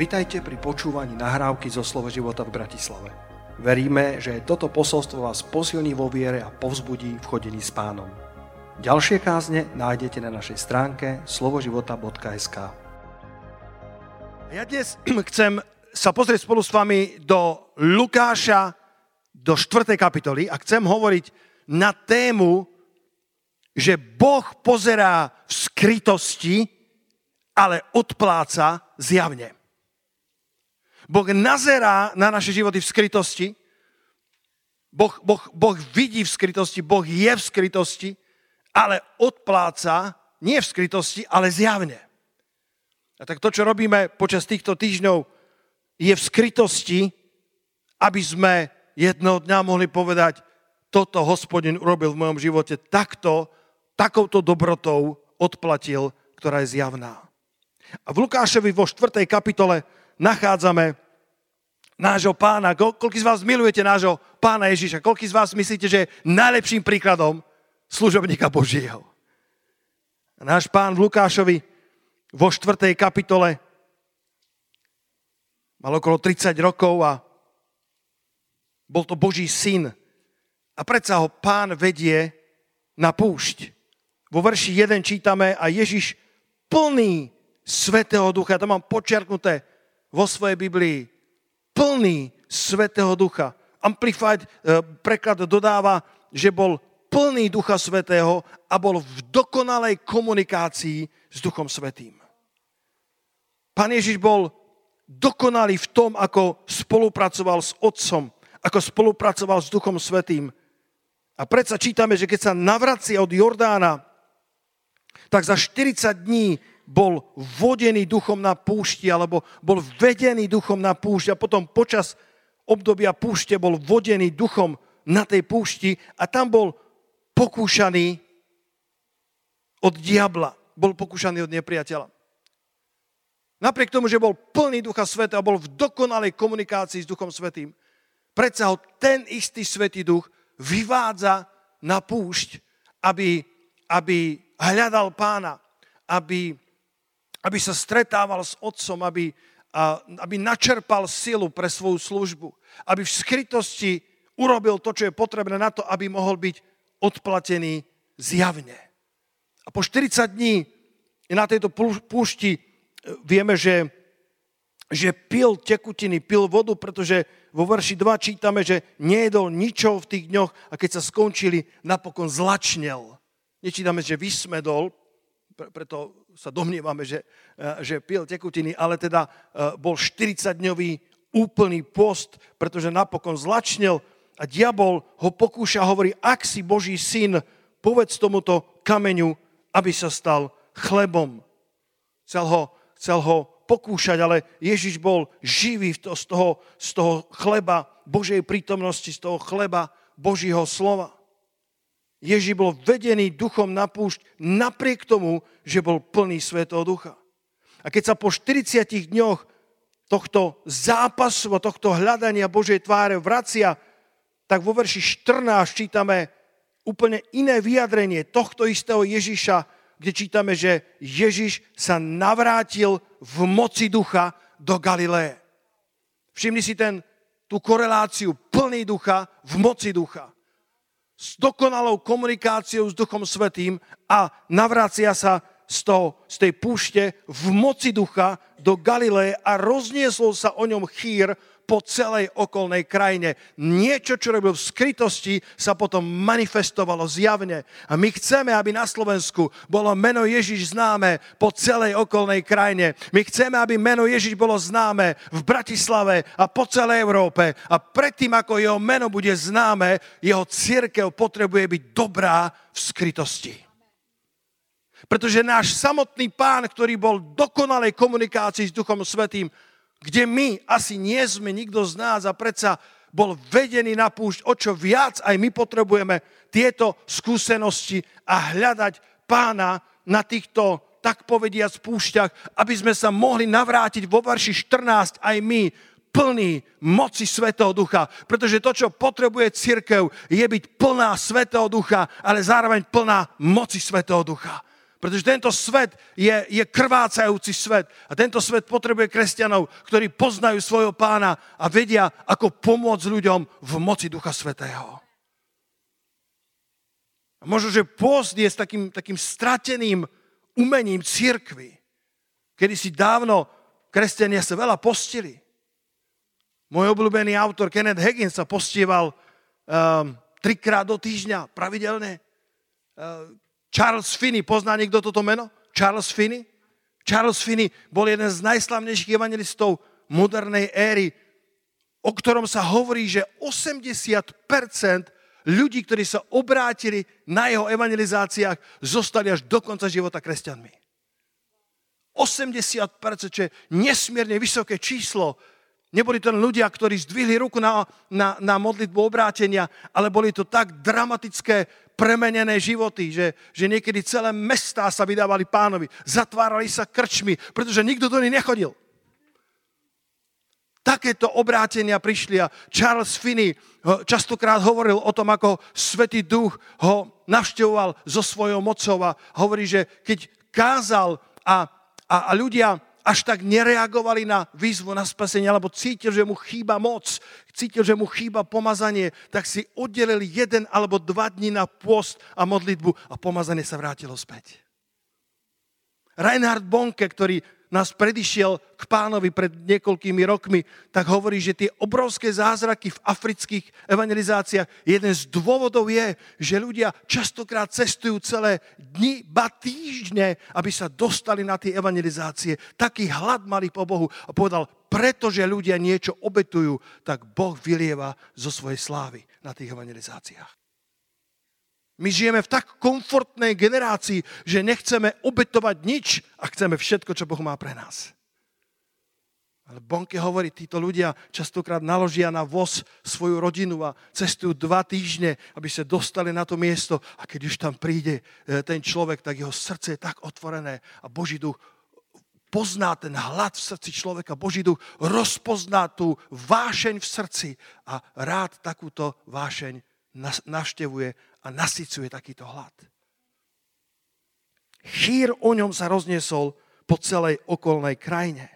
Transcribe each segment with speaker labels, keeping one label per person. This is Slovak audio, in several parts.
Speaker 1: Vitajte pri počúvaní nahrávky zo Slovo života v Bratislave. Veríme, že toto posolstvo vás posilní vo viere a povzbudí v chodení s pánom. Ďalšie kázne nájdete na našej stránke slovoživota.sk Ja dnes chcem sa pozrieť spolu s vami do Lukáša, do 4. kapitoly a chcem hovoriť na tému, že Boh pozerá v skrytosti, ale odpláca zjavne. Boh nazerá na naše životy v skrytosti, boh, boh, boh vidí v skrytosti, Boh je v skrytosti, ale odpláca nie v skrytosti, ale zjavne. A tak to, čo robíme počas týchto týždňov, je v skrytosti, aby sme jedného dňa mohli povedať, toto hospodin urobil v mojom živote takto, takouto dobrotou odplatil, ktorá je zjavná. A v Lukášovi vo 4. kapitole nachádzame nášho pána. Koľko z vás milujete nášho pána Ježiša? Koľko z vás myslíte, že je najlepším príkladom služobníka Božieho? Náš pán v Lukášovi vo 4. kapitole mal okolo 30 rokov a bol to Boží syn. A predsa ho pán vedie na púšť. Vo verši 1 čítame a Ježiš plný Svetého Ducha, to mám počiarknuté, vo svojej Biblii plný Svetého Ducha. Amplified eh, preklad dodáva, že bol plný Ducha Svetého a bol v dokonalej komunikácii s Duchom Svetým. Pán Ježiš bol dokonalý v tom, ako spolupracoval s Otcom, ako spolupracoval s Duchom Svetým. A predsa čítame, že keď sa navracia od Jordána, tak za 40 dní bol vodený duchom na púšti, alebo bol vedený duchom na púšti a potom počas obdobia púšte bol vodený duchom na tej púšti a tam bol pokúšaný od diabla, bol pokúšaný od nepriateľa. Napriek tomu, že bol plný Ducha Sveta a bol v dokonalej komunikácii s Duchom Svetým, predsa ho ten istý Svetý Duch vyvádza na púšť, aby, aby hľadal pána, aby aby sa stretával s otcom, aby, aby načerpal silu pre svoju službu, aby v skrytosti urobil to, čo je potrebné na to, aby mohol byť odplatený zjavne. A po 40 dní na tejto púšti e, vieme, že, že pil tekutiny, pil vodu, pretože vo verši 2 čítame, že nejedol ničo v tých dňoch a keď sa skončili, napokon zlačnel. Nečítame, že vysmedol, preto sa domnievame, že, e, že pil tekutiny, ale teda e, bol 40-dňový úplný post, pretože napokon zlačnil a diabol ho pokúša, hovorí, ak si Boží syn, povedz tomuto kameňu, aby sa stal chlebom. Chcel ho, chcel ho pokúšať, ale Ježiš bol živý z toho, z toho chleba Božej prítomnosti, z toho chleba Božího slova. Ježiš bol vedený duchom na púšť napriek tomu, že bol plný Svetého ducha. A keď sa po 40 dňoch tohto zápasu a tohto hľadania Božej tváre vracia, tak vo verši 14 čítame úplne iné vyjadrenie tohto istého Ježiša, kde čítame, že Ježiš sa navrátil v moci ducha do Galileje. Všimni si ten, tú koreláciu plný ducha v moci ducha s dokonalou komunikáciou s Duchom Svetým a navrácia sa z, toho, z tej púšte v moci ducha do Galileje a rozniesol sa o ňom chýr po celej okolnej krajine. Niečo, čo robil v skrytosti, sa potom manifestovalo zjavne. A my chceme, aby na Slovensku bolo meno Ježiš známe po celej okolnej krajine. My chceme, aby meno Ježiš bolo známe v Bratislave a po celej Európe. A predtým, ako jeho meno bude známe, jeho církev potrebuje byť dobrá v skrytosti. Pretože náš samotný pán, ktorý bol dokonalej komunikácii s Duchom Svetým, kde my asi nie sme nikto z nás a predsa bol vedený na púšť, o čo viac aj my potrebujeme tieto skúsenosti a hľadať pána na týchto, tak povediac, púšťach, aby sme sa mohli navrátiť vo verši 14 aj my, plný moci Svetého Ducha. Pretože to, čo potrebuje církev, je byť plná Svetého Ducha, ale zároveň plná moci Svetého Ducha. Pretože tento svet je, je krvácajúci svet. A tento svet potrebuje kresťanov, ktorí poznajú svojho pána a vedia, ako pomôcť ľuďom v moci Ducha Svetého. A možno, že post je s takým, takým strateným umením církvy. Kedy si dávno kresťania sa veľa postili. Môj obľúbený autor Kenneth Hagin sa postieval um, trikrát do týždňa, pravidelne. Uh, Charles Finney, pozná niekto toto meno? Charles Finney? Charles Finney bol jeden z najslavnejších evangelistov modernej éry, o ktorom sa hovorí, že 80% ľudí, ktorí sa obrátili na jeho evangelizáciách, zostali až do konca života kresťanmi. 80%, čo je nesmierne vysoké číslo Neboli to ľudia, ktorí zdvihli ruku na, na, na modlitbu obrátenia, ale boli to tak dramatické, premenené životy, že, že niekedy celé mestá sa vydávali pánovi. Zatvárali sa krčmi, pretože nikto do nich nechodil. Takéto obrátenia prišli a Charles Finney častokrát hovoril o tom, ako Svetý duch ho navštevoval so svojou mocou a hovorí, že keď kázal a, a, a ľudia až tak nereagovali na výzvu na spasenie, alebo cítil, že mu chýba moc, cítil, že mu chýba pomazanie, tak si oddelili jeden alebo dva dní na post a modlitbu a pomazanie sa vrátilo späť. Reinhard Bonke, ktorý nás predišiel k pánovi pred niekoľkými rokmi, tak hovorí, že tie obrovské zázraky v afrických evangelizáciách, jeden z dôvodov je, že ľudia častokrát cestujú celé dni, ba týždne, aby sa dostali na tie evangelizácie. Taký hlad mali po Bohu a povedal, pretože ľudia niečo obetujú, tak Boh vylieva zo svojej slávy na tých evangelizáciách. My žijeme v tak komfortnej generácii, že nechceme obetovať nič a chceme všetko, čo Boh má pre nás. Ale Bonke hovorí, títo ľudia častokrát naložia na voz svoju rodinu a cestujú dva týždne, aby sa dostali na to miesto a keď už tam príde e, ten človek, tak jeho srdce je tak otvorené a Boží duch pozná ten hlad v srdci človeka. Boží duch rozpozná tú vášeň v srdci a rád takúto vášeň navštevuje a nasycuje takýto hlad. Chýr o ňom sa rozniesol po celej okolnej krajine.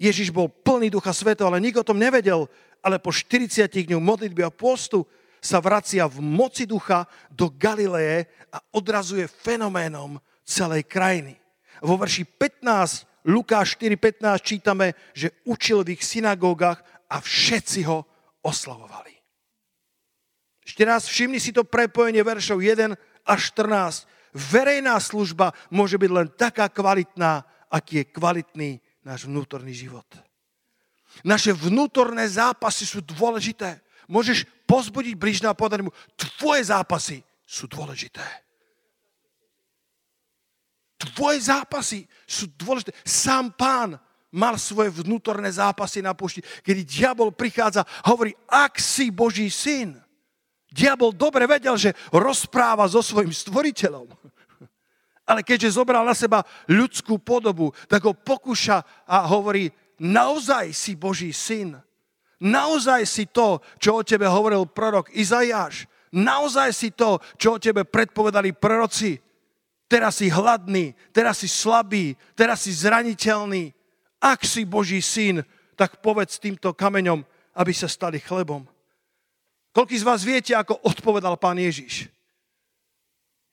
Speaker 1: Ježiš bol plný Ducha Sveto, ale nikto o tom nevedel, ale po 40 dňoch modlitby a postu sa vracia v moci ducha do Galileje a odrazuje fenoménom celej krajiny. Vo verši 15, Lukáš 4.15 čítame, že učil v ich synagógach a všetci ho oslavovali. Ešte raz všimni si to prepojenie veršov 1 až 14. Verejná služba môže byť len taká kvalitná, aký je kvalitný náš vnútorný život. Naše vnútorné zápasy sú dôležité. Môžeš pozbudiť bližná a povedať mu, tvoje zápasy sú dôležité. Tvoje zápasy sú dôležité. Sám pán mal svoje vnútorné zápasy na púšti, kedy diabol prichádza a hovorí, ak si Boží syn, Diabol dobre vedel, že rozpráva so svojim stvoriteľom. Ale keďže zobral na seba ľudskú podobu, tak ho pokúša a hovorí, naozaj si Boží syn. Naozaj si to, čo o tebe hovoril prorok Izajáš. Naozaj si to, čo o tebe predpovedali proroci. Teraz si hladný, teraz si slabý, teraz si zraniteľný. Ak si Boží syn, tak povedz týmto kameňom, aby sa stali chlebom. Koľký z vás viete, ako odpovedal pán Ježiš?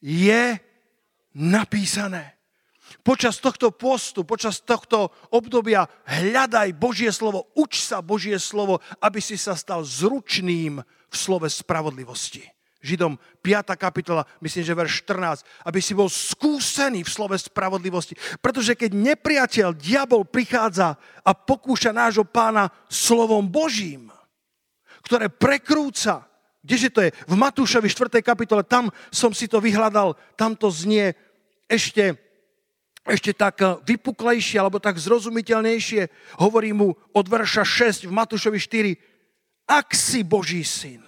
Speaker 1: Je napísané. Počas tohto postu, počas tohto obdobia hľadaj Božie slovo, uč sa Božie slovo, aby si sa stal zručným v slove spravodlivosti. Židom 5. kapitola, myslím, že verš 14, aby si bol skúsený v slove spravodlivosti. Pretože keď nepriateľ, diabol prichádza a pokúša nášho pána slovom Božím, ktoré prekrúca. Kdeže to je? V Matúšovi 4. kapitole, tam som si to vyhľadal, tam to znie ešte, ešte tak eh, vypuklejšie, alebo tak zrozumiteľnejšie. Hovorí mu od verša 6 v Matúšovi 4, ak si Boží syn,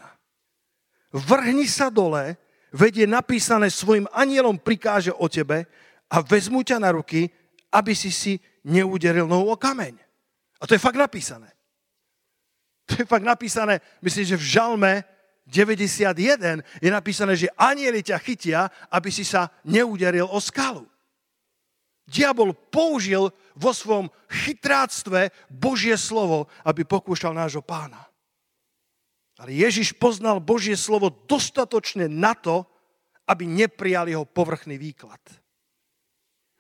Speaker 1: vrhni sa dole, vedie napísané svojim anielom prikáže o tebe a vezmu ťa na ruky, aby si si neuderil nohu o kameň. A to je fakt napísané. To je fakt napísané, myslím, že v Žalme 91 je napísané, že anieli ťa chytia, aby si sa neuderil o skalu. Diabol použil vo svojom chytráctve Božie slovo, aby pokúšal nášho pána. Ale Ježiš poznal Božie slovo dostatočne na to, aby neprijal jeho povrchný výklad.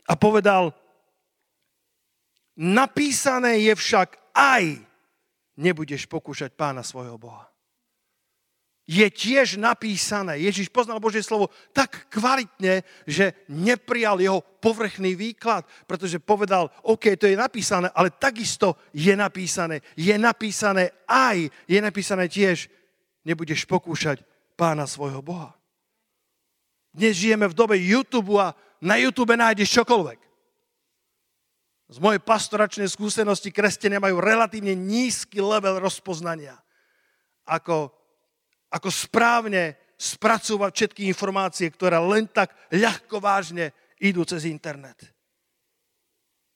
Speaker 1: A povedal, napísané je však aj, nebudeš pokúšať pána svojho Boha je tiež napísané. Ježiš poznal Božie slovo tak kvalitne, že neprijal jeho povrchný výklad, pretože povedal, OK, to je napísané, ale takisto je napísané. Je napísané aj, je napísané tiež, nebudeš pokúšať pána svojho Boha. Dnes žijeme v dobe YouTube a na YouTube nájdeš čokoľvek. Z mojej pastoračnej skúsenosti kresťania majú relatívne nízky level rozpoznania. Ako ako správne spracovať všetky informácie, ktoré len tak ľahko vážne idú cez internet.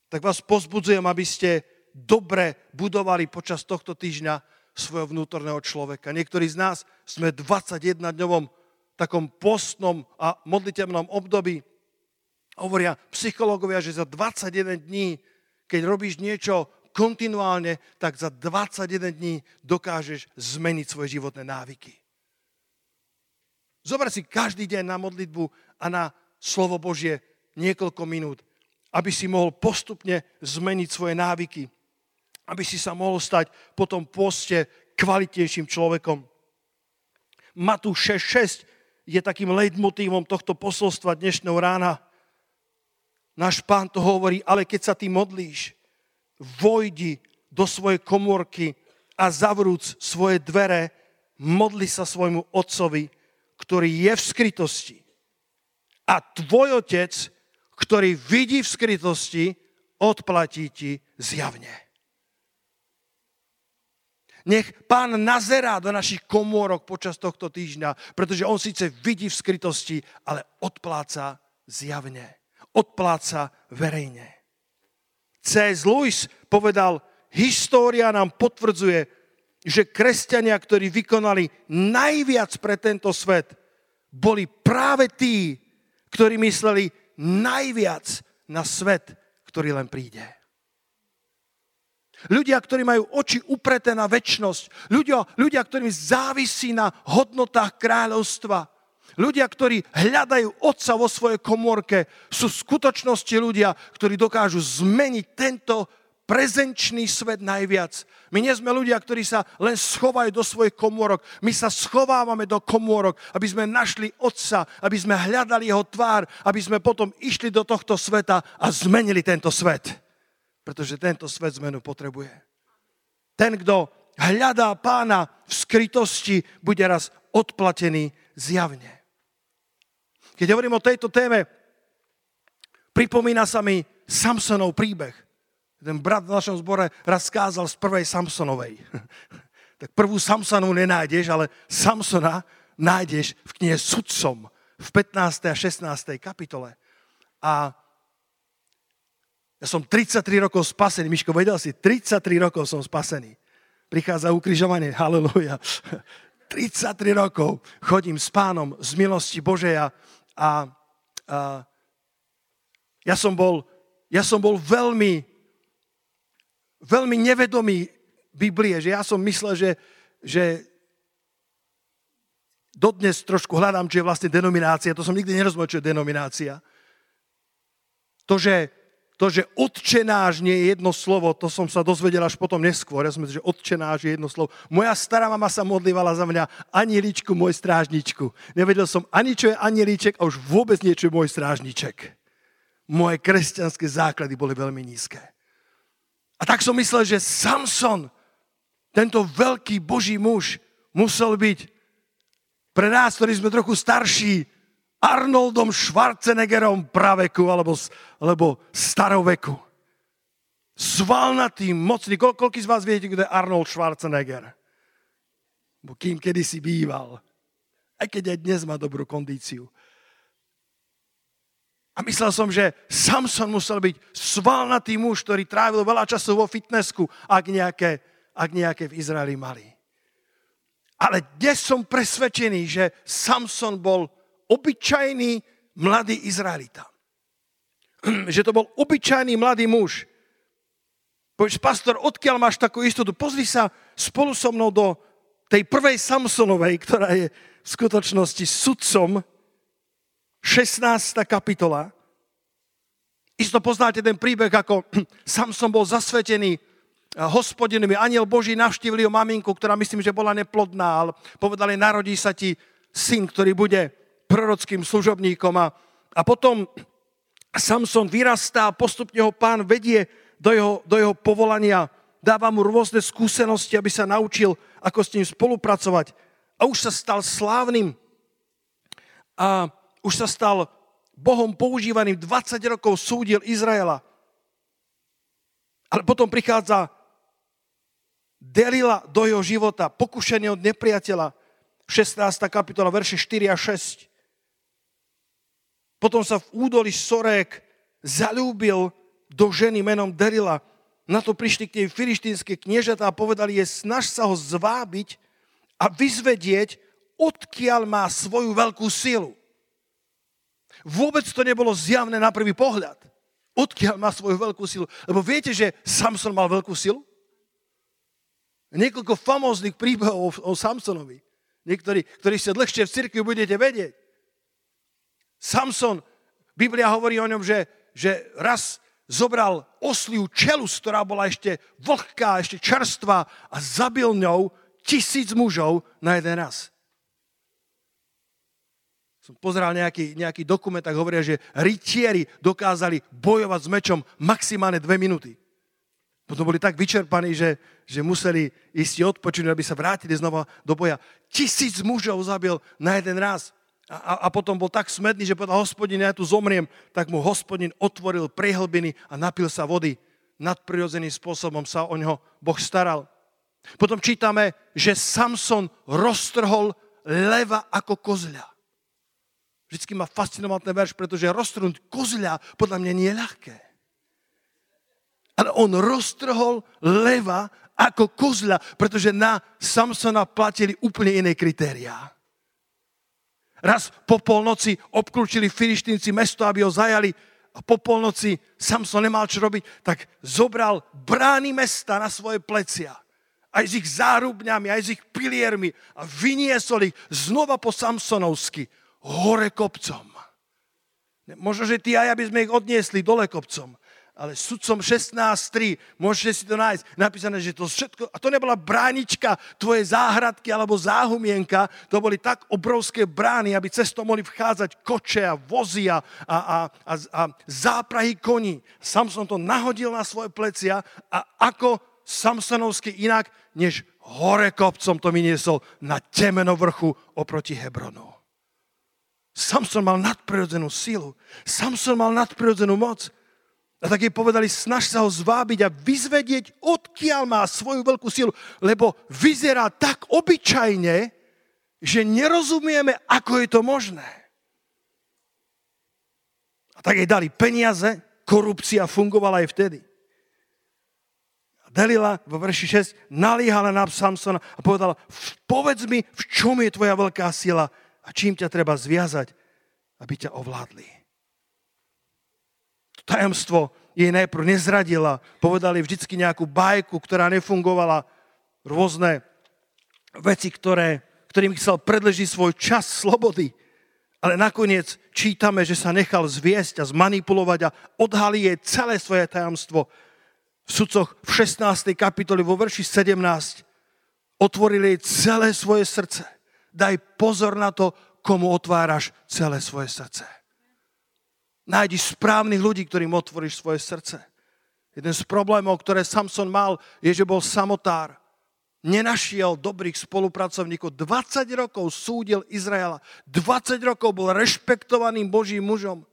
Speaker 1: Tak vás pozbudzujem, aby ste dobre budovali počas tohto týždňa svojho vnútorného človeka. Niektorí z nás sme v 21-dňovom takom postnom a modlitevnom období. Hovoria psychológovia, že za 21 dní, keď robíš niečo kontinuálne, tak za 21 dní dokážeš zmeniť svoje životné návyky. Zober si každý deň na modlitbu a na slovo Božie niekoľko minút, aby si mohol postupne zmeniť svoje návyky, aby si sa mohol stať po tom poste kvalitnejším človekom. Matúš 6.6 je takým leitmotívom tohto posolstva dnešného rána. Náš pán to hovorí, ale keď sa ty modlíš, vojdi do svojej komórky a zavrúc svoje dvere, modli sa svojmu otcovi, ktorý je v skrytosti. A tvoj otec, ktorý vidí v skrytosti, odplatí ti zjavne. Nech pán nazerá do našich komórok počas tohto týždňa, pretože on síce vidí v skrytosti, ale odpláca zjavne. Odpláca verejne. C.S. Lewis povedal, história nám potvrdzuje, že kresťania, ktorí vykonali najviac pre tento svet, boli práve tí, ktorí mysleli najviac na svet, ktorý len príde. Ľudia, ktorí majú oči upreté na väčnosť. Ľudia, ľudia, ktorým závisí na hodnotách kráľovstva. Ľudia, ktorí hľadajú Otca vo svojej komórke, sú v skutočnosti ľudia, ktorí dokážu zmeniť tento prezenčný svet najviac. My nie sme ľudia, ktorí sa len schovajú do svojich komórok. My sa schovávame do komórok, aby sme našli Otca, aby sme hľadali Jeho tvár, aby sme potom išli do tohto sveta a zmenili tento svet. Pretože tento svet zmenu potrebuje. Ten, kto hľadá pána v skrytosti, bude raz odplatený zjavne. Keď hovorím o tejto téme, pripomína sa mi Samsonov príbeh. Ten brat v našom zbore raz skázal z prvej Samsonovej. tak prvú Samsonu nenájdeš, ale Samsona nájdeš v knihe Sudcom v 15. a 16. kapitole. A ja som 33 rokov spasený. Miško, vedel si, 33 rokov som spasený. Prichádza ukrižovanie, haleluja. 33 rokov chodím s pánom z milosti Božeja a, a ja som bol, ja som bol veľmi veľmi nevedomý Biblie, že ja som myslel, že, že dodnes trošku hľadám, čo je vlastne denominácia. To som nikdy nerozumel, čo je denominácia. To, že, to, že odčenáš nie je jedno slovo, to som sa dozvedel až potom neskôr. Ja som myslel, že odčenáš je jedno slovo. Moja stará mama sa modlívala za mňa anieličku, môj strážničku. Nevedel som ani, čo je anielíček a už vôbec nie, čo je môj strážniček. Moje kresťanské základy boli veľmi nízke. A tak som myslel, že Samson, tento veľký boží muž, musel byť pre nás, ktorí sme trochu starší, Arnoldom Schwarzeneggerom praveku alebo, alebo staroveku. Svalnatý, mocný. Kol, koľký z vás viete, kto je Arnold Schwarzenegger? Bo kým kedysi býval. Aj keď aj dnes má dobrú kondíciu. A myslel som, že Samson musel byť svalnatý muž, ktorý trávil veľa času vo fitnessku, ak nejaké, ak nejaké v Izraeli mali. Ale dnes som presvedčený, že Samson bol obyčajný mladý Izraelita. Že to bol obyčajný mladý muž. Povieš, pastor, odkiaľ máš takú istotu? Pozri sa spolu so mnou do tej prvej Samsonovej, ktorá je v skutočnosti sudcom, 16. kapitola. Isto poznáte ten príbeh, ako Samson bol zasvetený hospodinovi. Aniel Boží navštívil jeho maminku, ktorá myslím, že bola neplodná, ale povedali, narodí sa ti syn, ktorý bude prorockým služobníkom. A, a potom Samson vyrastá, postupne ho pán vedie do jeho, do jeho povolania, dáva mu rôzne skúsenosti, aby sa naučil, ako s ním spolupracovať. A už sa stal slávnym a už sa stal Bohom používaným. 20 rokov súdil Izraela. Ale potom prichádza Delila do jeho života, pokušenie od nepriateľa, 16. kapitola, verše 4 a 6. Potom sa v údoli Sorek zalúbil do ženy menom Derila. Na to prišli k nej filištínske kniežatá a povedali je, snaž sa ho zvábiť a vyzvedieť, odkiaľ má svoju veľkú silu. Vôbec to nebolo zjavné na prvý pohľad. Odkiaľ má svoju veľkú silu. Lebo viete, že Samson mal veľkú silu? Niekoľko famóznych príbehov o, o Samsonovi. Niektorí, ktorí ste dlhšie v cirkvi, budete vedieť. Samson, Biblia hovorí o ňom, že, že raz zobral osliu čelus, ktorá bola ešte vlhká, ešte čerstvá a zabil ňou tisíc mužov na jeden raz. Som pozeral nejaký, nejaký dokument, tak hovoria, že rytieri dokázali bojovať s mečom maximálne dve minúty. Potom boli tak vyčerpaní, že, že museli ísť odpočinúť, aby sa vrátili znova do boja. Tisíc mužov zabil na jeden raz a, a potom bol tak smedný, že povedal, hospodin, ja tu zomriem, tak mu hospodin otvoril prehlbiny a napil sa vody. Nadprirodzeným spôsobom sa o neho Boh staral. Potom čítame, že Samson roztrhol leva ako kozľa. Vždycky ma fascinoval ten verš, pretože roztrhnúť kozľa podľa mňa nie je ľahké. Ale on roztrhol leva ako kozľa, pretože na Samsona platili úplne iné kritériá. Raz po polnoci obklúčili filištínci mesto, aby ho zajali a po polnoci Samson nemal čo robiť, tak zobral brány mesta na svoje plecia. Aj s ich zárubňami, aj s ich piliermi a vyniesol ich znova po Samsonovsky hore kopcom. Možno, že ty aj, aby sme ich odniesli dole kopcom ale sudcom 16.3, môžete si to nájsť, napísané, že to všetko, a to nebola bránička tvoje záhradky alebo záhumienka, to boli tak obrovské brány, aby cez to mohli vchádzať koče a vozy a, a, a, a, a záprahy koní. Samson to nahodil na svoje plecia a ako Samsonovský inak, než hore kopcom to vyniesol na temeno vrchu oproti Hebronu. Samson mal nadprirodzenú silu. Samson mal nadprirodzenú moc. A tak jej povedali, snaž sa ho zvábiť a vyzvedieť, odkiaľ má svoju veľkú silu, lebo vyzerá tak obyčajne, že nerozumieme, ako je to možné. A tak jej dali peniaze, korupcia fungovala aj vtedy. A Delila vo verši 6 nalíhala na Samsona a povedala, povedz mi, v čom je tvoja veľká sila a čím ťa treba zviazať, aby ťa ovládli tajomstvo jej najprv nezradila. Povedali vždycky nejakú bajku, ktorá nefungovala. Rôzne veci, ktoré, ktorým chcel predležiť svoj čas slobody. Ale nakoniec čítame, že sa nechal zviesť a zmanipulovať a odhalí jej celé svoje tajomstvo. V sudcoch v 16. kapitoli vo verši 17 otvorili jej celé svoje srdce. Daj pozor na to, komu otváraš celé svoje srdce. Nájdi správnych ľudí, ktorým otvoríš svoje srdce. Jeden z problémov, ktoré Samson mal, je, že bol samotár. Nenašiel dobrých spolupracovníkov. 20 rokov súdil Izraela. 20 rokov bol rešpektovaným Božím mužom.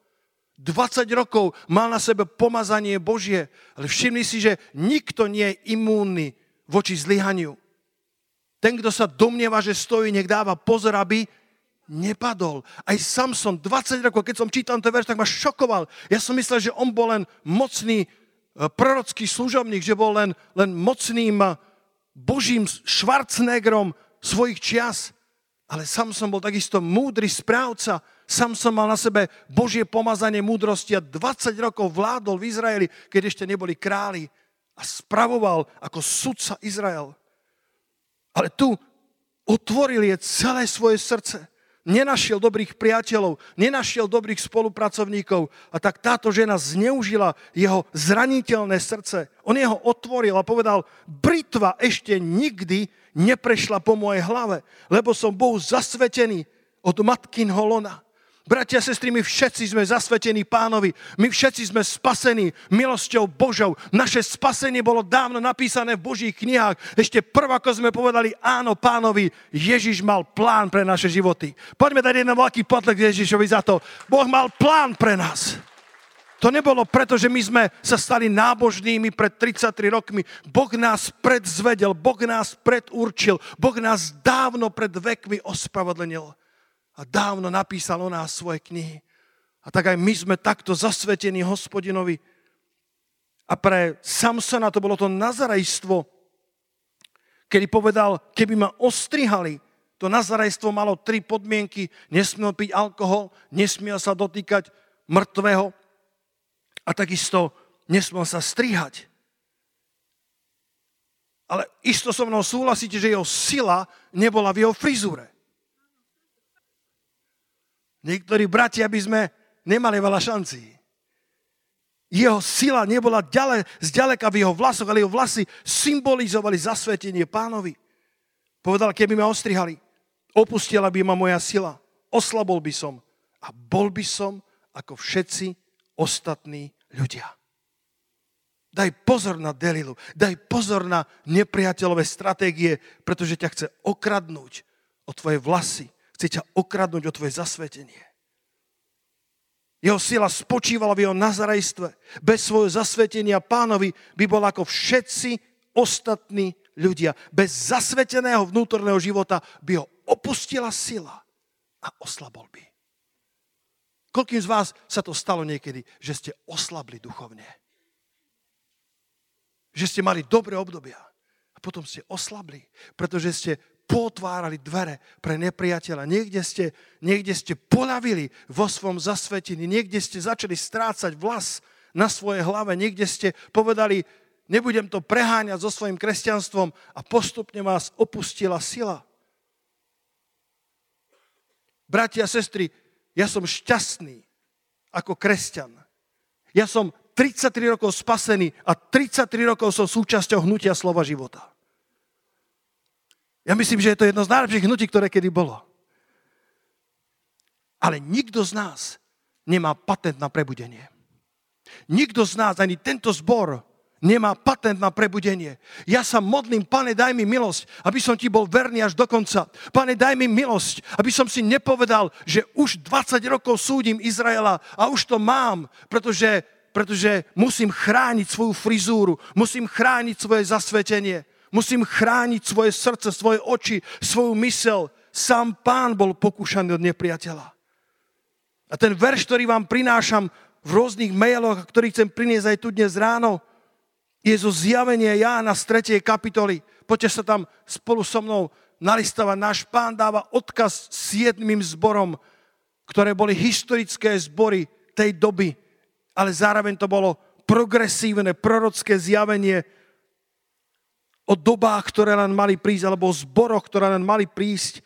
Speaker 1: 20 rokov mal na sebe pomazanie Božie. Ale všimni si, že nikto nie je imúnny voči zlyhaniu. Ten, kto sa domnieva, že stojí, nech dáva pozor, aby nepadol. Aj Samson, 20 rokov, keď som čítal ten verš, tak ma šokoval. Ja som myslel, že on bol len mocný e, prorocký služobník, že bol len, len mocným e, božím Schwarzeneggerom svojich čias, ale Samson bol takisto múdry správca. Samson mal na sebe Božie pomazanie múdrosti a 20 rokov vládol v Izraeli, keď ešte neboli králi a spravoval ako sudca Izrael. Ale tu otvoril je celé svoje srdce nenašiel dobrých priateľov, nenašiel dobrých spolupracovníkov a tak táto žena zneužila jeho zraniteľné srdce. On jeho otvoril a povedal, britva ešte nikdy neprešla po mojej hlave, lebo som Bohu zasvetený od matkinho lona. Bratia a sestry, my všetci sme zasvetení pánovi. My všetci sme spasení milosťou Božou. Naše spasenie bolo dávno napísané v Božích knihách. Ešte prv, ako sme povedali áno pánovi, Ježiš mal plán pre naše životy. Poďme dať jeden veľký potlek Ježišovi za to. Boh mal plán pre nás. To nebolo preto, že my sme sa stali nábožnými pred 33 rokmi. Boh nás predzvedel, Boh nás predurčil, Boh nás dávno pred vekmi ospravedlnil a dávno napísal o nás svoje knihy. A tak aj my sme takto zasvetení hospodinovi. A pre Samsona to bolo to nazarejstvo, kedy povedal, keby ma ostrihali, to nazarejstvo malo tri podmienky. Nesmiel piť alkohol, nesmiel sa dotýkať mŕtvého a takisto nesmiel sa strihať. Ale isto so mnou súhlasíte, že jeho sila nebola v jeho frizúre. Niektorí bratia by sme nemali veľa šancí. Jeho sila nebola ďale, zďaleka v jeho vlasoch, ale jeho vlasy symbolizovali zasvetenie pánovi. Povedal, keby ma ostrihali, opustila by ma moja sila, oslabol by som a bol by som ako všetci ostatní ľudia. Daj pozor na Delilu, daj pozor na nepriateľové stratégie, pretože ťa chce okradnúť o tvoje vlasy, Chce ťa okradnúť o tvoje zasvetenie. Jeho sila spočívala v jeho nazarejstve. Bez svojho zasvetenia pánovi by bol ako všetci ostatní ľudia. Bez zasveteného vnútorného života by ho opustila sila a oslabol by. Koľkým z vás sa to stalo niekedy, že ste oslabli duchovne? Že ste mali dobré obdobia a potom ste oslabli, pretože ste potvárali dvere pre nepriateľa. Niekde ste, niekde ste polavili vo svom zasvetení, niekde ste začali strácať vlas na svojej hlave, niekde ste povedali, nebudem to preháňať so svojim kresťanstvom a postupne vás opustila sila. Bratia a sestry, ja som šťastný ako kresťan. Ja som 33 rokov spasený a 33 rokov som súčasťou hnutia slova života. Ja myslím, že je to jedno z najlepších hnutí, ktoré kedy bolo. Ale nikto z nás nemá patent na prebudenie. Nikto z nás, ani tento zbor, nemá patent na prebudenie. Ja sa modlím, pane, daj mi milosť, aby som ti bol verný až do konca. Pane, daj mi milosť, aby som si nepovedal, že už 20 rokov súdim Izraela a už to mám, pretože, pretože musím chrániť svoju frizúru, musím chrániť svoje zasvetenie. Musím chrániť svoje srdce, svoje oči, svoju mysel. Sám pán bol pokúšaný od nepriateľa. A ten verš, ktorý vám prinášam v rôznych mailoch, ktorý chcem priniesť aj tu dnes ráno, je zo zjavenia Jána z 3. kapitoly. Poďte sa tam spolu so mnou nalistovať. Náš pán dáva odkaz siedmým zborom, ktoré boli historické zbory tej doby, ale zároveň to bolo progresívne, prorocké zjavenie, o dobách, ktoré len mali prísť, alebo o zboroch, ktoré len mali prísť.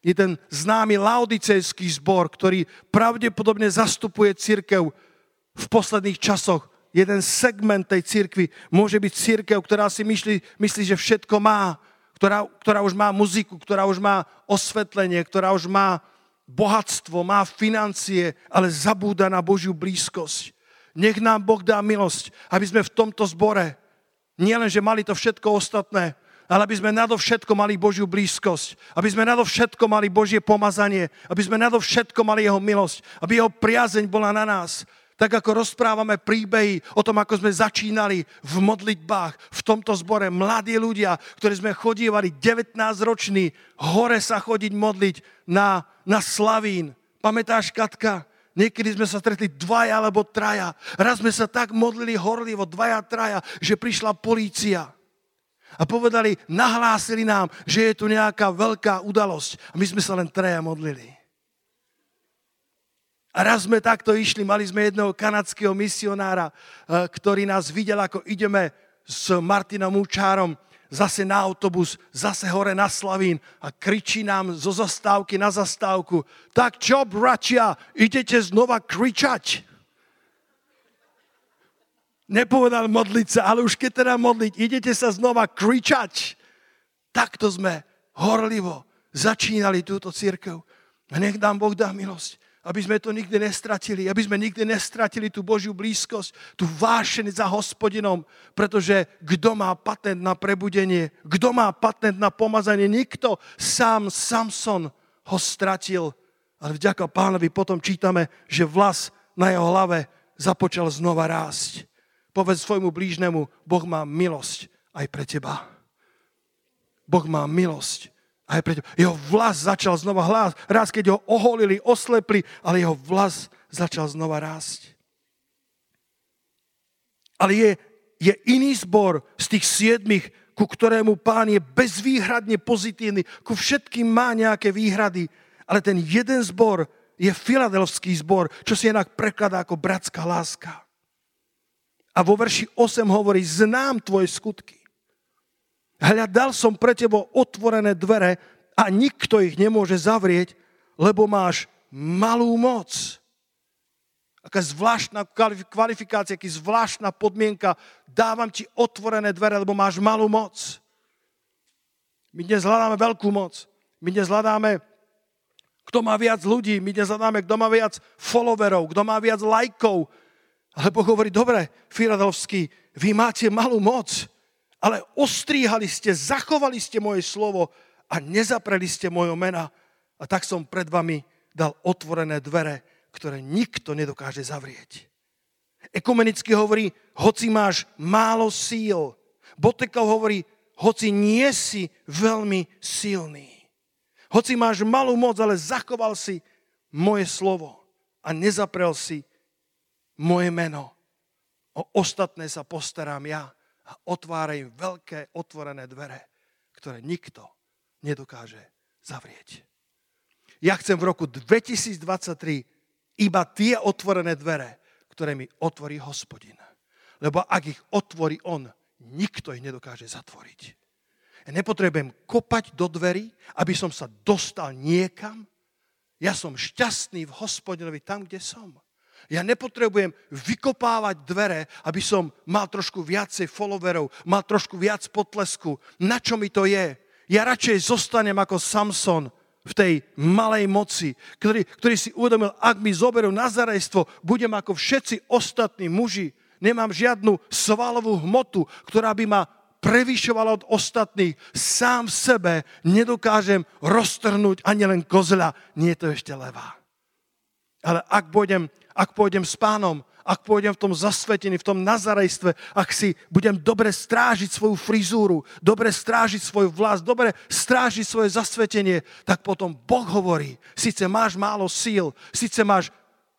Speaker 1: Je ten známy laodicejský zbor, ktorý pravdepodobne zastupuje církev v posledných časoch. Jeden segment tej církvy môže byť církev, ktorá si myslí, myslí že všetko má, ktorá, ktorá už má muziku, ktorá už má osvetlenie, ktorá už má bohatstvo, má financie, ale zabúda na Božiu blízkosť. Nech nám Boh dá milosť, aby sme v tomto zbore nie len, že mali to všetko ostatné, ale aby sme nadovšetko mali Božiu blízkosť, aby sme nadovšetko mali Božie pomazanie, aby sme nadovšetko mali Jeho milosť, aby Jeho priazeň bola na nás. Tak ako rozprávame príbehy o tom, ako sme začínali v modlitbách v tomto zbore, mladí ľudia, ktorí sme chodívali 19 roční, hore sa chodiť modliť na, na Slavín. Pamätáš, Katka? Niekedy sme sa stretli dvaja alebo traja. Raz sme sa tak modlili horlivo, dvaja, traja, že prišla polícia. A povedali, nahlásili nám, že je tu nejaká veľká udalosť. A my sme sa len treja modlili. A raz sme takto išli, mali sme jedného kanadského misionára, eh, ktorý nás videl, ako ideme s Martinom Učárom zase na autobus, zase hore na Slavín a kričí nám zo zastávky na zastávku, tak čo, bratia, idete znova kričať? Nepovedal modliť sa, ale už keď teda modliť, idete sa znova kričať. Takto sme horlivo začínali túto církev. A nech nám Boh dá milosť, aby sme to nikdy nestratili, aby sme nikdy nestratili tú Božiu blízkosť, tú vášeň za hospodinom, pretože kto má patent na prebudenie, kto má patent na pomazanie, nikto, sám Samson ho stratil. Ale vďaka pánovi potom čítame, že vlas na jeho hlave započal znova rásť. Povedz svojmu blížnemu, Boh má milosť aj pre teba. Boh má milosť aj pre teba. Jeho vlas začal znova hlás. Raz, keď ho oholili, oslepli, ale jeho vlas začal znova rásť. Ale je, je iný zbor z tých siedmých, ku ktorému pán je bezvýhradne pozitívny, ku všetkým má nejaké výhrady, ale ten jeden zbor je filadelfský zbor, čo si inak prekladá ako bratská láska. A vo verši 8 hovorí, znám tvoje skutky. Hľadal som pre tebo otvorené dvere a nikto ich nemôže zavrieť, lebo máš malú moc. Aká zvláštna kvalifikácia, aký zvláštna podmienka. Dávam ti otvorené dvere, lebo máš malú moc. My dnes hľadáme veľkú moc. My dnes hľadáme, kto má viac ľudí. My dnes hľadáme, kto má viac followerov, kto má viac lajkov, ale Boh hovorí, dobre, Filadelfský, vy máte malú moc, ale ostríhali ste, zachovali ste moje slovo a nezapreli ste moje mena. A tak som pred vami dal otvorené dvere, ktoré nikto nedokáže zavrieť. Ekumenicky hovorí, hoci máš málo síl. Botekov hovorí, hoci nie si veľmi silný. Hoci máš malú moc, ale zachoval si moje slovo a nezaprel si moje meno. O ostatné sa postarám ja a otváram veľké otvorené dvere, ktoré nikto nedokáže zavrieť. Ja chcem v roku 2023 iba tie otvorené dvere, ktoré mi otvorí hospodin. Lebo ak ich otvorí on, nikto ich nedokáže zatvoriť. Ja nepotrebujem kopať do dverí, aby som sa dostal niekam. Ja som šťastný v hospodinovi tam, kde som. Ja nepotrebujem vykopávať dvere, aby som mal trošku viacej followerov, mal trošku viac potlesku. Na čo mi to je? Ja radšej zostanem ako Samson v tej malej moci, ktorý, ktorý si uvedomil, ak mi zoberú nazarejstvo, budem ako všetci ostatní muži. Nemám žiadnu svalovú hmotu, ktorá by ma prevyšovala od ostatných. Sám v sebe nedokážem roztrhnúť ani len kozla, nie je to ešte levá. Ale ak pôjdem ak pôjdem s pánom, ak pôjdem v tom zasvetení, v tom nazarejstve, ak si budem dobre strážiť svoju frizúru, dobre strážiť svoj vlast, dobre strážiť svoje zasvetenie, tak potom Boh hovorí, síce máš málo síl, síce máš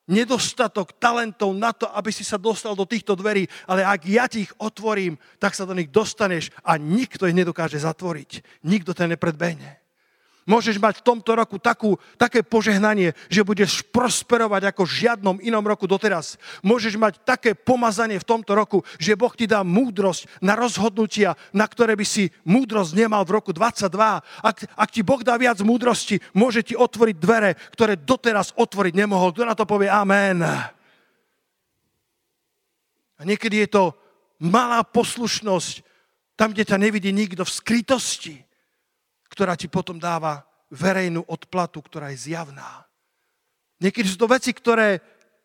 Speaker 1: nedostatok talentov na to, aby si sa dostal do týchto dverí, ale ak ja ti ich otvorím, tak sa do nich dostaneš a nikto ich nedokáže zatvoriť. Nikto to nepredbehne. Môžeš mať v tomto roku takú, také požehnanie, že budeš prosperovať ako v žiadnom inom roku doteraz. Môžeš mať také pomazanie v tomto roku, že Boh ti dá múdrosť na rozhodnutia, na ktoré by si múdrosť nemal v roku 22. Ak, ak ti Boh dá viac múdrosti, môže ti otvoriť dvere, ktoré doteraz otvoriť nemohol. Kto na to povie Amen? A niekedy je to malá poslušnosť, tam, kde ťa nevidí nikto, v skrytosti ktorá ti potom dáva verejnú odplatu, ktorá je zjavná. Niekedy sú to veci, ktoré,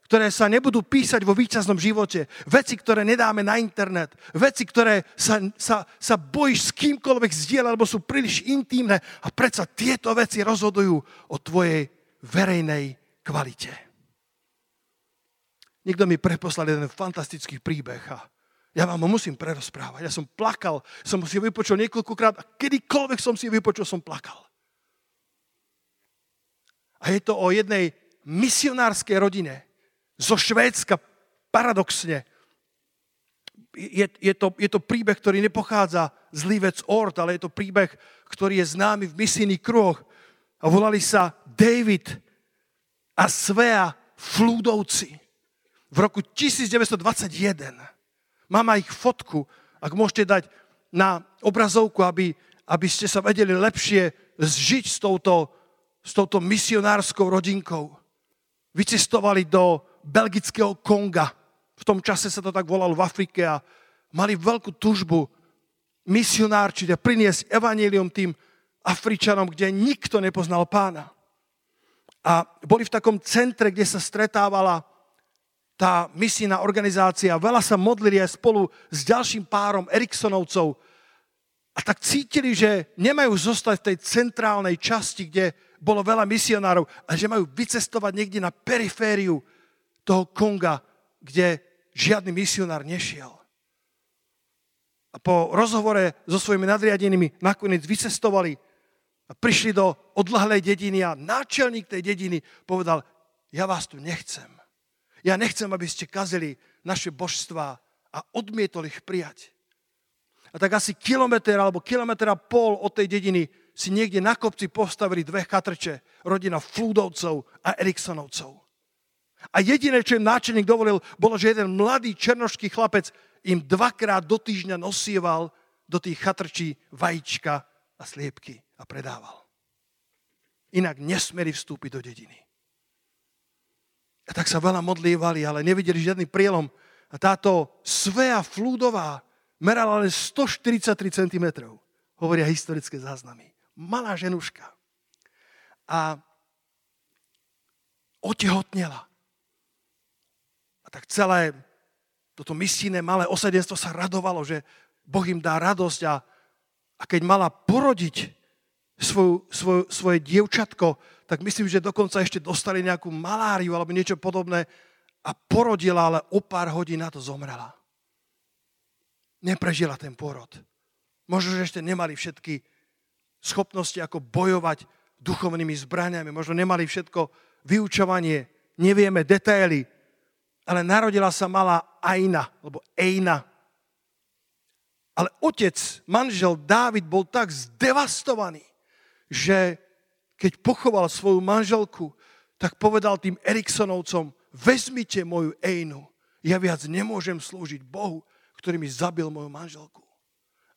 Speaker 1: ktoré sa nebudú písať vo výčasnom živote. Veci, ktoré nedáme na internet. Veci, ktoré sa, sa, sa bojíš s kýmkoľvek zdieľať, lebo sú príliš intimné. A predsa tieto veci rozhodujú o tvojej verejnej kvalite. Niekto mi preposlal jeden fantastický príbeh a ja vám ho musím prerozprávať. Ja som plakal, som si ho vypočul niekoľkokrát a kedykoľvek som si ho vypočul, som plakal. A je to o jednej misionárskej rodine zo Švédska, paradoxne. je, je, to, je to príbeh, ktorý nepochádza z Livec Ort, ale je to príbeh, ktorý je známy v misijných kruhoch. A volali sa David a Svea Flúdovci. V roku 1921. Mám aj ich fotku, ak môžete dať na obrazovku, aby, aby ste sa vedeli lepšie zžiť s touto, s touto misionárskou rodinkou. Vycestovali do belgického Konga. V tom čase sa to tak volalo v Afrike a mali veľkú tužbu misionárčiť a priniesť evanílium tým Afričanom, kde nikto nepoznal pána. A boli v takom centre, kde sa stretávala tá misijná organizácia. Veľa sa modlili aj spolu s ďalším párom Eriksonovcov. A tak cítili, že nemajú zostať v tej centrálnej časti, kde bolo veľa misionárov, a že majú vycestovať niekde na perifériu toho Konga, kde žiadny misionár nešiel. A po rozhovore so svojimi nadriadenými nakoniec vycestovali a prišli do odlahlej dediny a náčelník tej dediny povedal, ja vás tu nechcem. Ja nechcem, aby ste kazili naše božstva a odmietol ich prijať. A tak asi kilometr alebo kilometr a pol od tej dediny si niekde na kopci postavili dve chatrče, rodina Flúdovcov a Eriksonovcov. A jediné, čo im náčelník dovolil, bolo, že jeden mladý černošský chlapec im dvakrát do týždňa nosieval do tých chatrčí vajíčka a sliepky a predával. Inak nesmeli vstúpiť do dediny. A tak sa veľa modlívali, ale nevideli žiadny prielom. A táto Svea Flúdová merala len 143 cm, hovoria historické záznamy. Malá ženuška. A otehotnela. A tak celé toto misijné malé osadenstvo sa radovalo, že Boh im dá radosť a, a keď mala porodiť svoju, svoju, svoje dievčatko, tak myslím, že dokonca ešte dostali nejakú maláriu alebo niečo podobné a porodila, ale o pár hodín na to zomrela. Neprežila ten porod. Možno, že ešte nemali všetky schopnosti, ako bojovať duchovnými zbraniami. Možno nemali všetko vyučovanie, nevieme detaily, ale narodila sa malá Aina, alebo Eina. Ale otec, manžel Dávid bol tak zdevastovaný, že keď pochoval svoju manželku, tak povedal tým Eriksonovcom, vezmite moju Ejnu, ja viac nemôžem slúžiť Bohu, ktorý mi zabil moju manželku.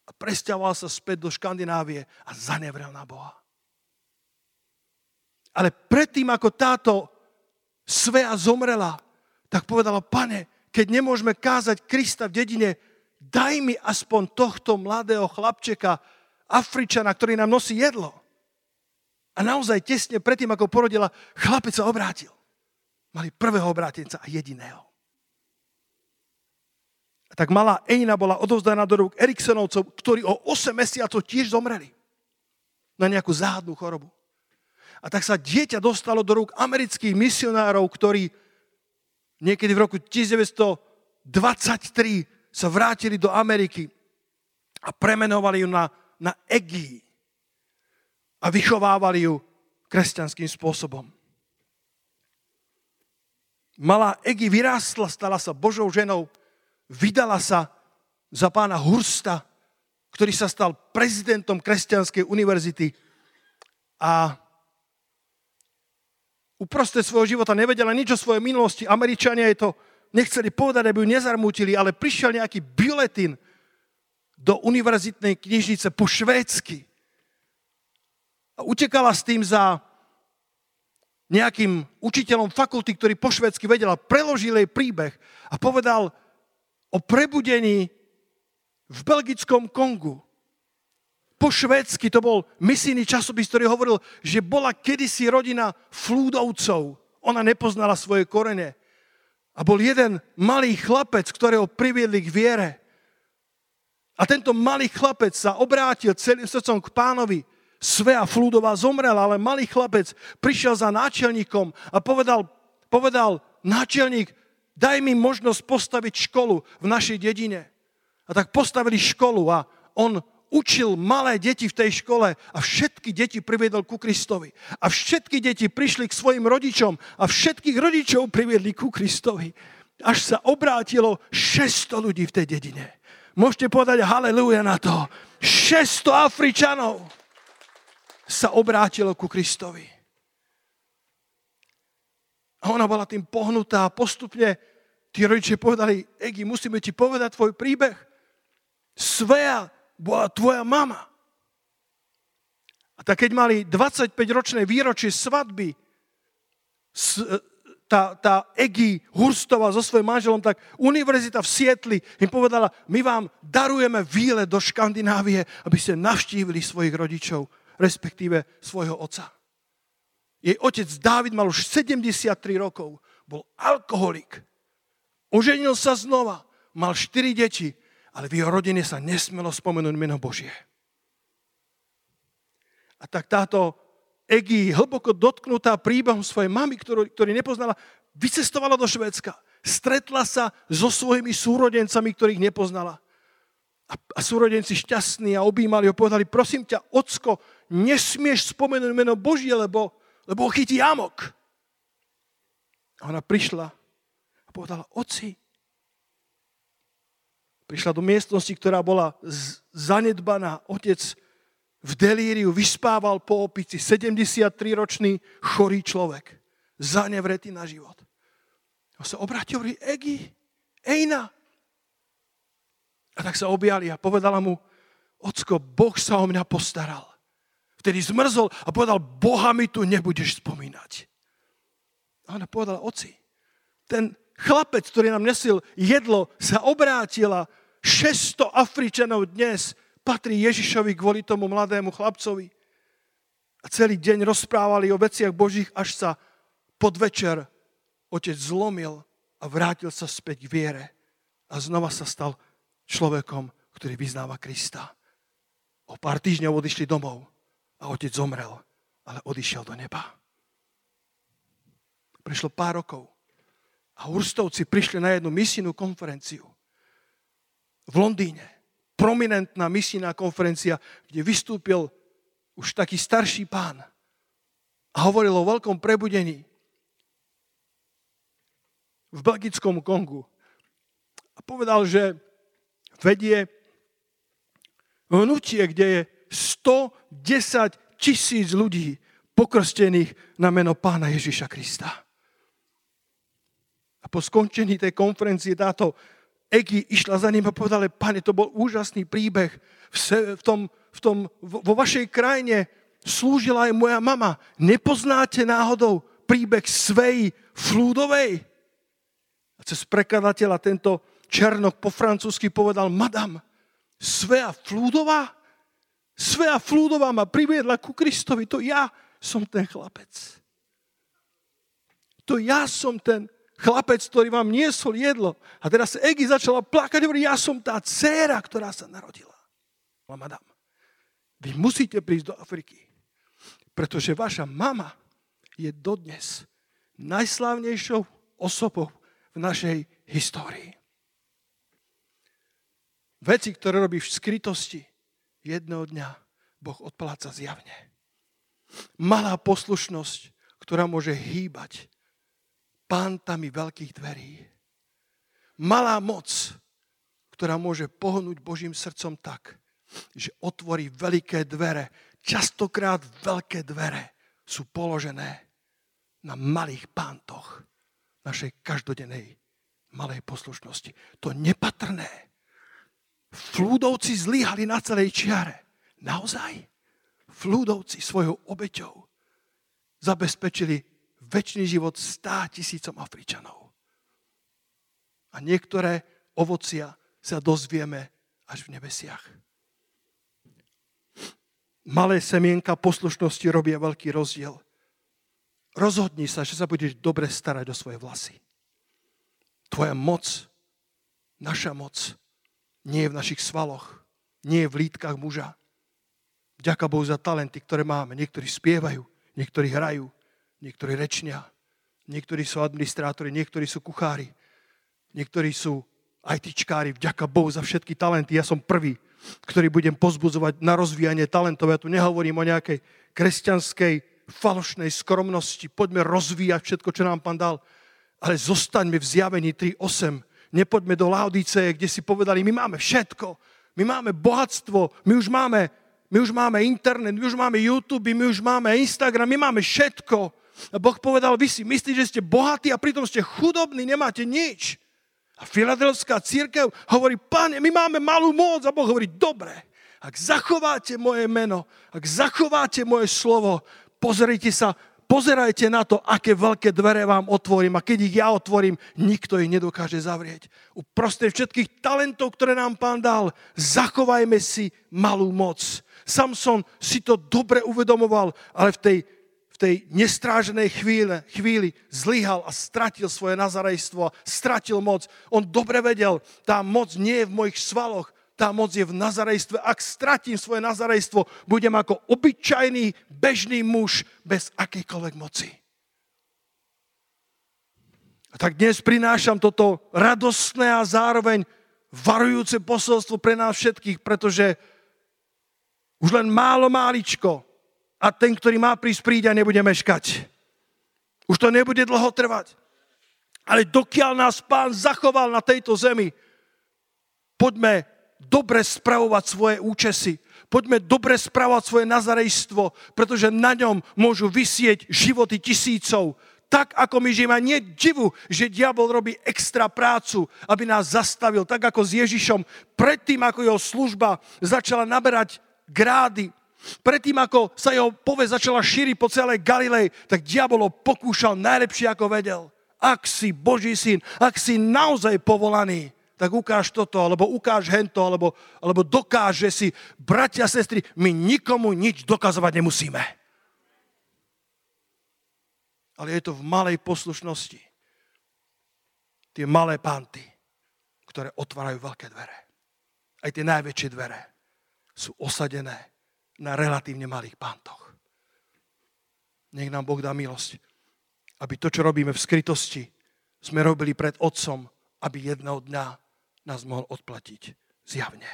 Speaker 1: A presťahoval sa späť do Škandinávie a zanevrel na Boha. Ale predtým, ako táto Svea zomrela, tak povedala, pane, keď nemôžeme kázať Krista v dedine, daj mi aspoň tohto mladého chlapčeka, Afričana, ktorý nám nosí jedlo. A naozaj tesne predtým, ako porodila, chlapec sa obrátil. Mali prvého obrátenca a jediného. A tak malá Ejna bola odovzdaná do rúk Eriksonovcov, ktorí o 8 mesiacov tiež zomreli na nejakú záhadnú chorobu. A tak sa dieťa dostalo do rúk amerických misionárov, ktorí niekedy v roku 1923 sa vrátili do Ameriky a premenovali ju na, na Egii a vychovávali ju kresťanským spôsobom. Malá Egi vyrástla, stala sa Božou ženou, vydala sa za pána Hursta, ktorý sa stal prezidentom Kresťanskej univerzity a uprostred svojho života nevedela nič o svojej minulosti. Američania je to nechceli povedať, aby ju nezarmútili, ale prišiel nejaký biuletín do univerzitnej knižnice po švédsky a utekala s tým za nejakým učiteľom fakulty, ktorý po švedsky vedel a preložil jej príbeh a povedal o prebudení v belgickom Kongu. Po švédsky to bol misijný časopis, ktorý hovoril, že bola kedysi rodina flúdovcov. Ona nepoznala svoje korene. A bol jeden malý chlapec, ktorého priviedli k viere. A tento malý chlapec sa obrátil celým srdcom k pánovi Svea Flúdová zomrela, ale malý chlapec prišiel za náčelníkom a povedal, povedal náčelník, daj mi možnosť postaviť školu v našej dedine. A tak postavili školu a on učil malé deti v tej škole a všetky deti priviedol ku Kristovi. A všetky deti prišli k svojim rodičom a všetkých rodičov priviedli ku Kristovi. až sa obrátilo 600 ľudí v tej dedine. Môžete povedať haleluja na to. 600 Afričanov sa obrátilo ku Kristovi. A ona bola tým pohnutá a postupne tí rodičia povedali, Egi, musíme ti povedať tvoj príbeh. Svea bola tvoja mama. A tak keď mali 25-ročné výročie svadby, tá, tá Egi Hurstová so svojím manželom, tak univerzita v Sietli im povedala, my vám darujeme výlet do Škandinávie, aby ste navštívili svojich rodičov, respektíve svojho otca. Jej otec Dávid mal už 73 rokov, bol alkoholik. Oženil sa znova, mal 4 deti, ale v jeho rodine sa nesmelo spomenúť meno Božie. A tak táto Egi, hlboko dotknutá príbehom svojej mamy, ktorú, ktorý nepoznala, vycestovala do Švédska. Stretla sa so svojimi súrodencami, ktorých nepoznala. A, a súrodenci šťastní a objímali ho, povedali, prosím ťa, ocko, nesmieš spomenúť meno Božie, lebo, lebo ho chytí amok. A ona prišla a povedala, oci, prišla do miestnosti, ktorá bola zanedbaná. Otec v delíriu vyspával po opici 73-ročný chorý človek, zanevretý na život. A sa obrátil, hovorí, Egi, Ejna. A tak sa objali a povedala mu, ocko, Boh sa o mňa postaral. Vtedy zmrzol a povedal, Boha mi tu nebudeš spomínať. A ona povedala, oci, ten chlapec, ktorý nám nesil jedlo, sa obrátila 600 Afričanov dnes patrí Ježišovi kvôli tomu mladému chlapcovi. A celý deň rozprávali o veciach Božích, až sa podvečer otec zlomil a vrátil sa späť k viere. A znova sa stal človekom, ktorý vyznáva Krista. O pár týždňov odišli domov a otec zomrel, ale odišiel do neba. Prešlo pár rokov a Urstovci prišli na jednu misijnú konferenciu v Londýne prominentná misijná konferencia, kde vystúpil už taký starší pán a hovoril o veľkom prebudení v belgickom Kongu. A povedal, že vedie hnutie, kde je 110 tisíc ľudí pokrstených na meno pána Ježiša Krista. A po skončení tej konferencie táto Egi išla za ním a povedala, pane, to bol úžasný príbeh. V, se, v tom, v tom, vo vašej krajine slúžila aj moja mama. Nepoznáte náhodou príbeh Svej Flúdovej? A cez prekladateľa tento Černok po francúzsky povedal, madam, Svea Flúdová? Svea Flúdová ma priviedla ku Kristovi. To ja som ten chlapec. To ja som ten chlapec, ktorý vám niesol jedlo. A teraz Egi začala plakať, hovorí, ja som tá dcéra, ktorá sa narodila. A madam, vy musíte prísť do Afriky, pretože vaša mama je dodnes najslávnejšou osobou v našej histórii. Veci, ktoré robíš v skrytosti, jedného dňa Boh odpláca zjavne. Malá poslušnosť, ktorá môže hýbať pántami veľkých dverí. Malá moc, ktorá môže pohnúť Božím srdcom tak, že otvorí veľké dvere. Častokrát veľké dvere sú položené na malých pántoch našej každodennej malej poslušnosti. To nepatrné. Flúdovci zlyhali na celej čiare. Naozaj? Flúdovci svojou obeťou zabezpečili väčší život stá tisícom Afričanov. A niektoré ovocia sa dozvieme až v nebesiach. Malé semienka poslušnosti robia veľký rozdiel. Rozhodni sa, že sa budeš dobre starať o svoje vlasy. Tvoja moc, naša moc, nie je v našich svaloch, nie je v lítkach muža. Vďaka Bohu za talenty, ktoré máme. Niektorí spievajú, niektorí hrajú, niektorí rečnia, niektorí sú administrátori, niektorí sú kuchári, niektorí sú ITčkári, vďaka Bohu za všetky talenty. Ja som prvý, ktorý budem pozbudzovať na rozvíjanie talentov. Ja tu nehovorím o nejakej kresťanskej falošnej skromnosti. Poďme rozvíjať všetko, čo nám pán dal. ale zostaňme v zjavení 3.8. Nepoďme do Laodice, kde si povedali, my máme všetko, my máme bohatstvo, my už máme, my už máme internet, my už máme YouTube, my už máme Instagram, my máme všetko. A Boh povedal, vy si myslíte, že ste bohatí a pritom ste chudobní, nemáte nič. A Filadelfská církev hovorí, pane, my máme malú moc. A Boh hovorí, dobre, ak zachováte moje meno, ak zachováte moje slovo, pozrite sa, pozerajte na to, aké veľké dvere vám otvorím a keď ich ja otvorím, nikto ich nedokáže zavrieť. Uprostred všetkých talentov, ktoré nám pán dal, zachovajme si malú moc. Samson si to dobre uvedomoval, ale v tej tej nestráženej chvíle, chvíli zlyhal a stratil svoje nazarejstvo, stratil moc. On dobre vedel, tá moc nie je v mojich svaloch, tá moc je v nazarejstve. Ak stratím svoje nazarejstvo, budem ako obyčajný, bežný muž bez akejkoľvek moci. A tak dnes prinášam toto radostné a zároveň varujúce posolstvo pre nás všetkých, pretože už len málo máličko a ten, ktorý má prísť, príde a nebude meškať. Už to nebude dlho trvať. Ale dokiaľ nás pán zachoval na tejto zemi, poďme dobre spravovať svoje účesy. Poďme dobre spravovať svoje nazarejstvo, pretože na ňom môžu vysieť životy tisícov. Tak, ako my žijeme. A nie divu, že diabol robí extra prácu, aby nás zastavil. Tak, ako s Ježišom. Predtým, ako jeho služba začala naberať grády, Predtým, ako sa jeho povesť začala šíriť po celej Galilei, tak diabolo pokúšal najlepšie, ako vedel. Ak si Boží syn, ak si naozaj povolaný, tak ukáž toto, alebo ukáž hento, alebo, alebo dokáž, že si, bratia sestry, my nikomu nič dokazovať nemusíme. Ale je to v malej poslušnosti. Tie malé panty, ktoré otvárajú veľké dvere. Aj tie najväčšie dvere sú osadené na relatívne malých pántoch. Nech nám Boh dá milosť, aby to, čo robíme v skrytosti, sme robili pred Otcom, aby jedného dňa nás mohol odplatiť zjavne.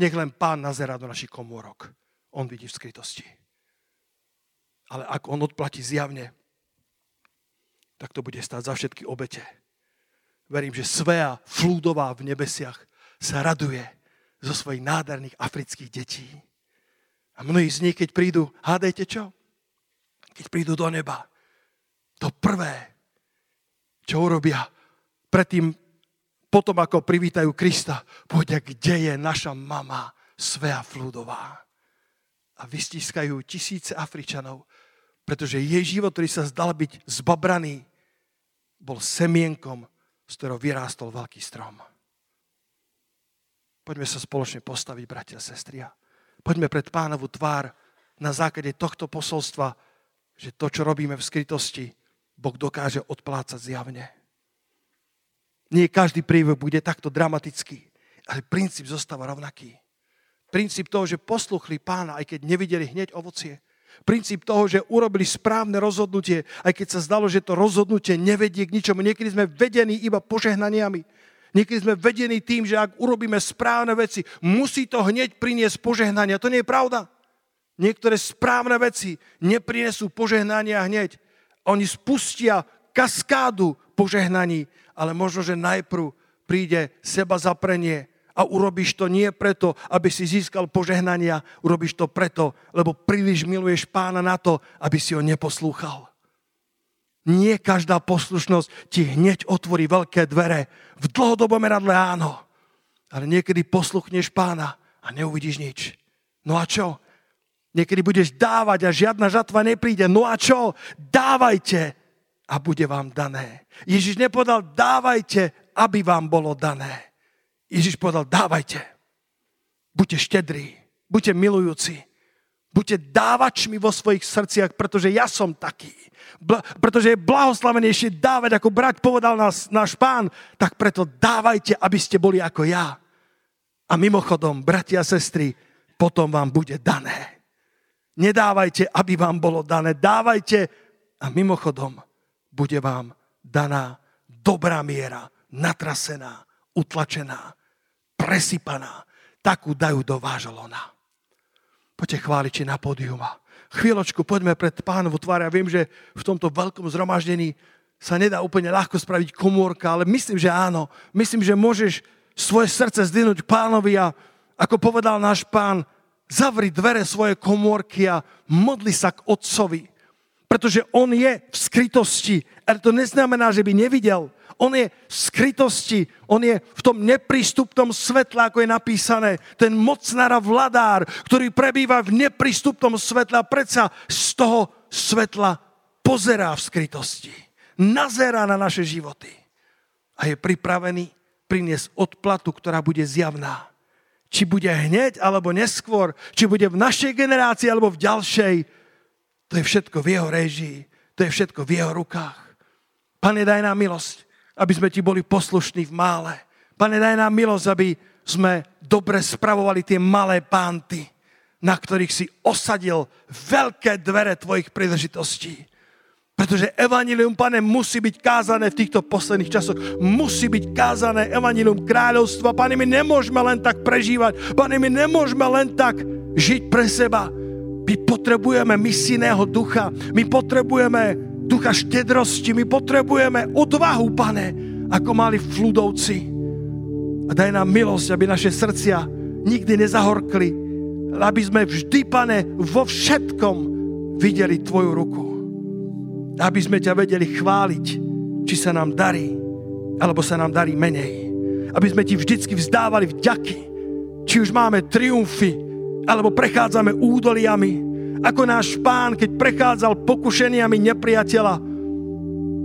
Speaker 1: Nech len Pán nazerá do našich komórok. On vidí v skrytosti. Ale ak On odplatí zjavne, tak to bude stáť za všetky obete. Verím, že Svea Flúdová v nebesiach sa raduje, zo svojich nádherných afrických detí. A mnohí z nich, keď prídu, hádajte čo? Keď prídu do neba, to prvé, čo urobia predtým, potom ako privítajú Krista, povedia, kde je naša mama Svea Flúdová. A vystískajú tisíce Afričanov, pretože jej život, ktorý sa zdal byť zbabraný, bol semienkom, z ktorého vyrástol veľký strom. Poďme sa spoločne postaviť, bratia a sestri. Poďme pred pánovu tvár na základe tohto posolstva, že to, čo robíme v skrytosti, Boh dokáže odplácať zjavne. Nie každý príbeh bude takto dramatický, ale princíp zostáva rovnaký. Princíp toho, že posluchli pána, aj keď nevideli hneď ovocie. Princíp toho, že urobili správne rozhodnutie, aj keď sa zdalo, že to rozhodnutie nevedie k ničomu. Niekedy sme vedení iba požehnaniami. Niekedy sme vedení tým, že ak urobíme správne veci, musí to hneď priniesť požehnania. To nie je pravda. Niektoré správne veci neprinesú požehnania hneď. Oni spustia kaskádu požehnaní, ale možno, že najprv príde seba zaprenie a urobíš to nie preto, aby si získal požehnania, urobíš to preto, lebo príliš miluješ pána na to, aby si ho neposlúchal. Nie každá poslušnosť ti hneď otvorí veľké dvere. V dlhodobom meradle áno. Ale niekedy posluchneš pána a neuvidíš nič. No a čo? Niekedy budeš dávať a žiadna žatva nepríde. No a čo? Dávajte a bude vám dané. Ježiš nepovedal dávajte, aby vám bolo dané. Ježiš povedal dávajte. Buďte štedrí, buďte milujúci, buďte dávačmi vo svojich srdciach, pretože ja som taký pretože je blahoslavenejšie dávať, ako brať, povedal nás náš pán, tak preto dávajte, aby ste boli ako ja. A mimochodom, bratia a sestry, potom vám bude dané. Nedávajte, aby vám bolo dané. Dávajte a mimochodom bude vám daná dobrá miera, natrasená, utlačená, presypaná. Takú dajú do vášho lona. Poďte chváliči na pódiuma chvíľočku, poďme pred pánovu tvár. Ja viem, že v tomto veľkom zhromaždení sa nedá úplne ľahko spraviť komórka, ale myslím, že áno. Myslím, že môžeš svoje srdce zdvihnúť pánovi a ako povedal náš pán, zavri dvere svoje komórky a modli sa k otcovi. Pretože on je v skrytosti, ale to neznamená, že by nevidel. On je v skrytosti, on je v tom neprístupnom svetle, ako je napísané. Ten mocnára vladár, ktorý prebýva v neprístupnom svetle a predsa z toho svetla pozerá v skrytosti. Nazerá na naše životy. A je pripravený priniesť odplatu, ktorá bude zjavná. Či bude hneď, alebo neskôr, či bude v našej generácii, alebo v ďalšej, to je všetko v jeho režii, to je všetko v jeho rukách. Pane, daj nám milosť, aby sme ti boli poslušní v mále. Pane, daj nám milosť, aby sme dobre spravovali tie malé pánty, na ktorých si osadil veľké dvere tvojich príležitostí. Pretože evanilium, pane, musí byť kázané v týchto posledných časoch. Musí byť kázané evanilium kráľovstva. Pane, my nemôžeme len tak prežívať. Pane, my nemôžeme len tak žiť pre seba. My potrebujeme misijného ducha. My potrebujeme ducha štedrosti. My potrebujeme odvahu, pane, ako mali fludovci. A daj nám milosť, aby naše srdcia nikdy nezahorkli, aby sme vždy, pane, vo všetkom videli Tvoju ruku. Aby sme ťa vedeli chváliť, či sa nám darí, alebo sa nám darí menej. Aby sme Ti vždycky vzdávali vďaky, či už máme triumfy, alebo prechádzame údoliami, ako náš pán, keď prechádzal pokušeniami nepriateľa,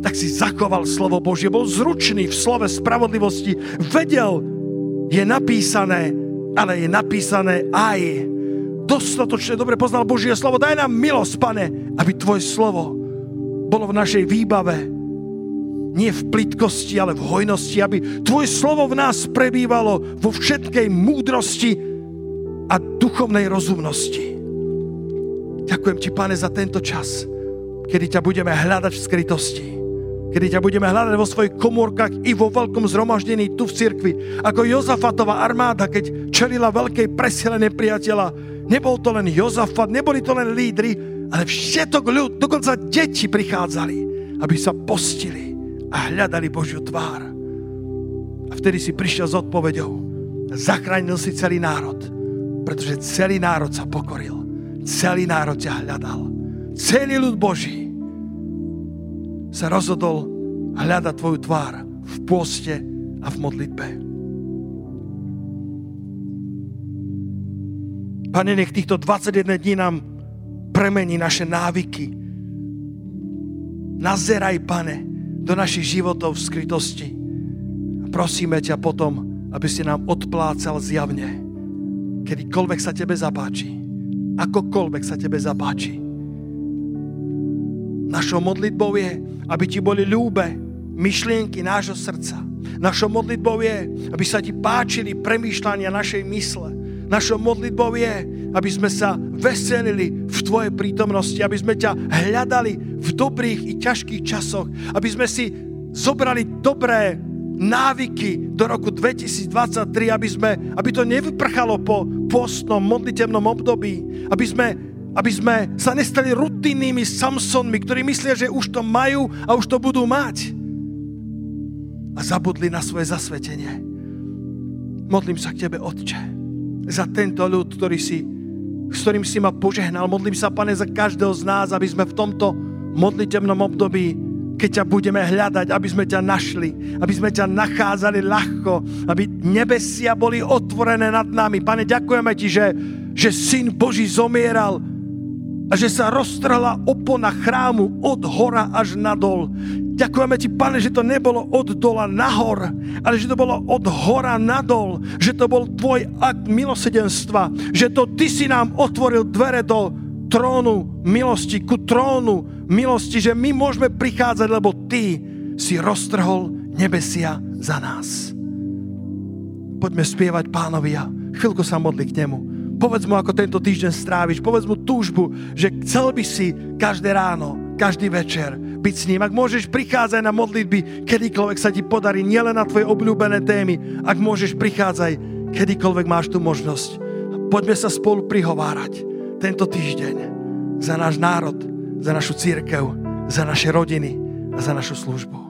Speaker 1: tak si zachoval slovo Božie. Bol zručný v slove spravodlivosti. Vedel, je napísané, ale je napísané aj. Dostatočne dobre poznal Božie slovo. Daj nám milosť, pane, aby tvoje slovo bolo v našej výbave. Nie v plitkosti, ale v hojnosti. Aby tvoje slovo v nás prebývalo vo všetkej múdrosti duchovnej rozumnosti. Ďakujem ti, pane, za tento čas, kedy ťa budeme hľadať v skrytosti. Kedy ťa budeme hľadať vo svojich komórkach i vo veľkom zhromaždení tu v cirkvi. Ako Jozafatová armáda, keď čelila veľkej presile nepriateľa. Nebol to len Jozafat, neboli to len lídry, ale všetok ľud, dokonca deti prichádzali, aby sa postili a hľadali Božiu tvár. A vtedy si prišiel s odpoveďou. Zachránil si celý národ, pretože celý národ sa pokoril celý národ ťa hľadal. Celý ľud Boží sa rozhodol hľadať tvoju tvár v pôste a v modlitbe. Pane, nech týchto 21 dní nám premení naše návyky. Nazeraj, Pane, do našich životov v skrytosti. Prosíme ťa potom, aby si nám odplácal zjavne, kedykoľvek sa Tebe zapáči akokoľvek sa tebe zapáči. Našou modlitbou je, aby ti boli ľúbe myšlienky nášho srdca. Našou modlitbou je, aby sa ti páčili premýšľania našej mysle. Našou modlitbou je, aby sme sa veselili v Tvojej prítomnosti, aby sme ťa hľadali v dobrých i ťažkých časoch, aby sme si zobrali dobré návyky do roku 2023, aby, sme, aby to nevyprchalo po postnom, modlitevnom období, aby sme, aby sme sa nestali rutinnými Samsonmi, ktorí myslia, že už to majú a už to budú mať. A zabudli na svoje zasvetenie. Modlím sa k Tebe, Otče, za tento ľud, ktorý si, s ktorým si ma požehnal. Modlím sa, Pane, za každého z nás, aby sme v tomto modlitevnom období keď ťa budeme hľadať, aby sme ťa našli, aby sme ťa nachádzali ľahko, aby nebesia boli otvorené nad nami. Pane, ďakujeme ti, že, že Syn Boží zomieral a že sa roztrhla opona chrámu od hora až nadol. Ďakujeme ti, pane, že to nebolo od dola nahor, ale že to bolo od hora nadol, že to bol tvoj akt milosedenstva, že to ty si nám otvoril dvere do trónu milosti, ku trónu milosti, že my môžeme prichádzať, lebo Ty si roztrhol nebesia za nás. Poďme spievať pánovi a chvíľku sa modli k nemu. Povedz mu, ako tento týždeň stráviš. Povedz mu túžbu, že chcel by si každé ráno, každý večer byť s ním. Ak môžeš prichádzať na modlitby, kedykoľvek sa ti podarí, nielen na tvoje obľúbené témy. Ak môžeš, prichádzaj, kedykoľvek máš tú možnosť. Poďme sa spolu prihovárať tento týždeň za náš národ, za našu církev, za naše rodiny a za našu službu.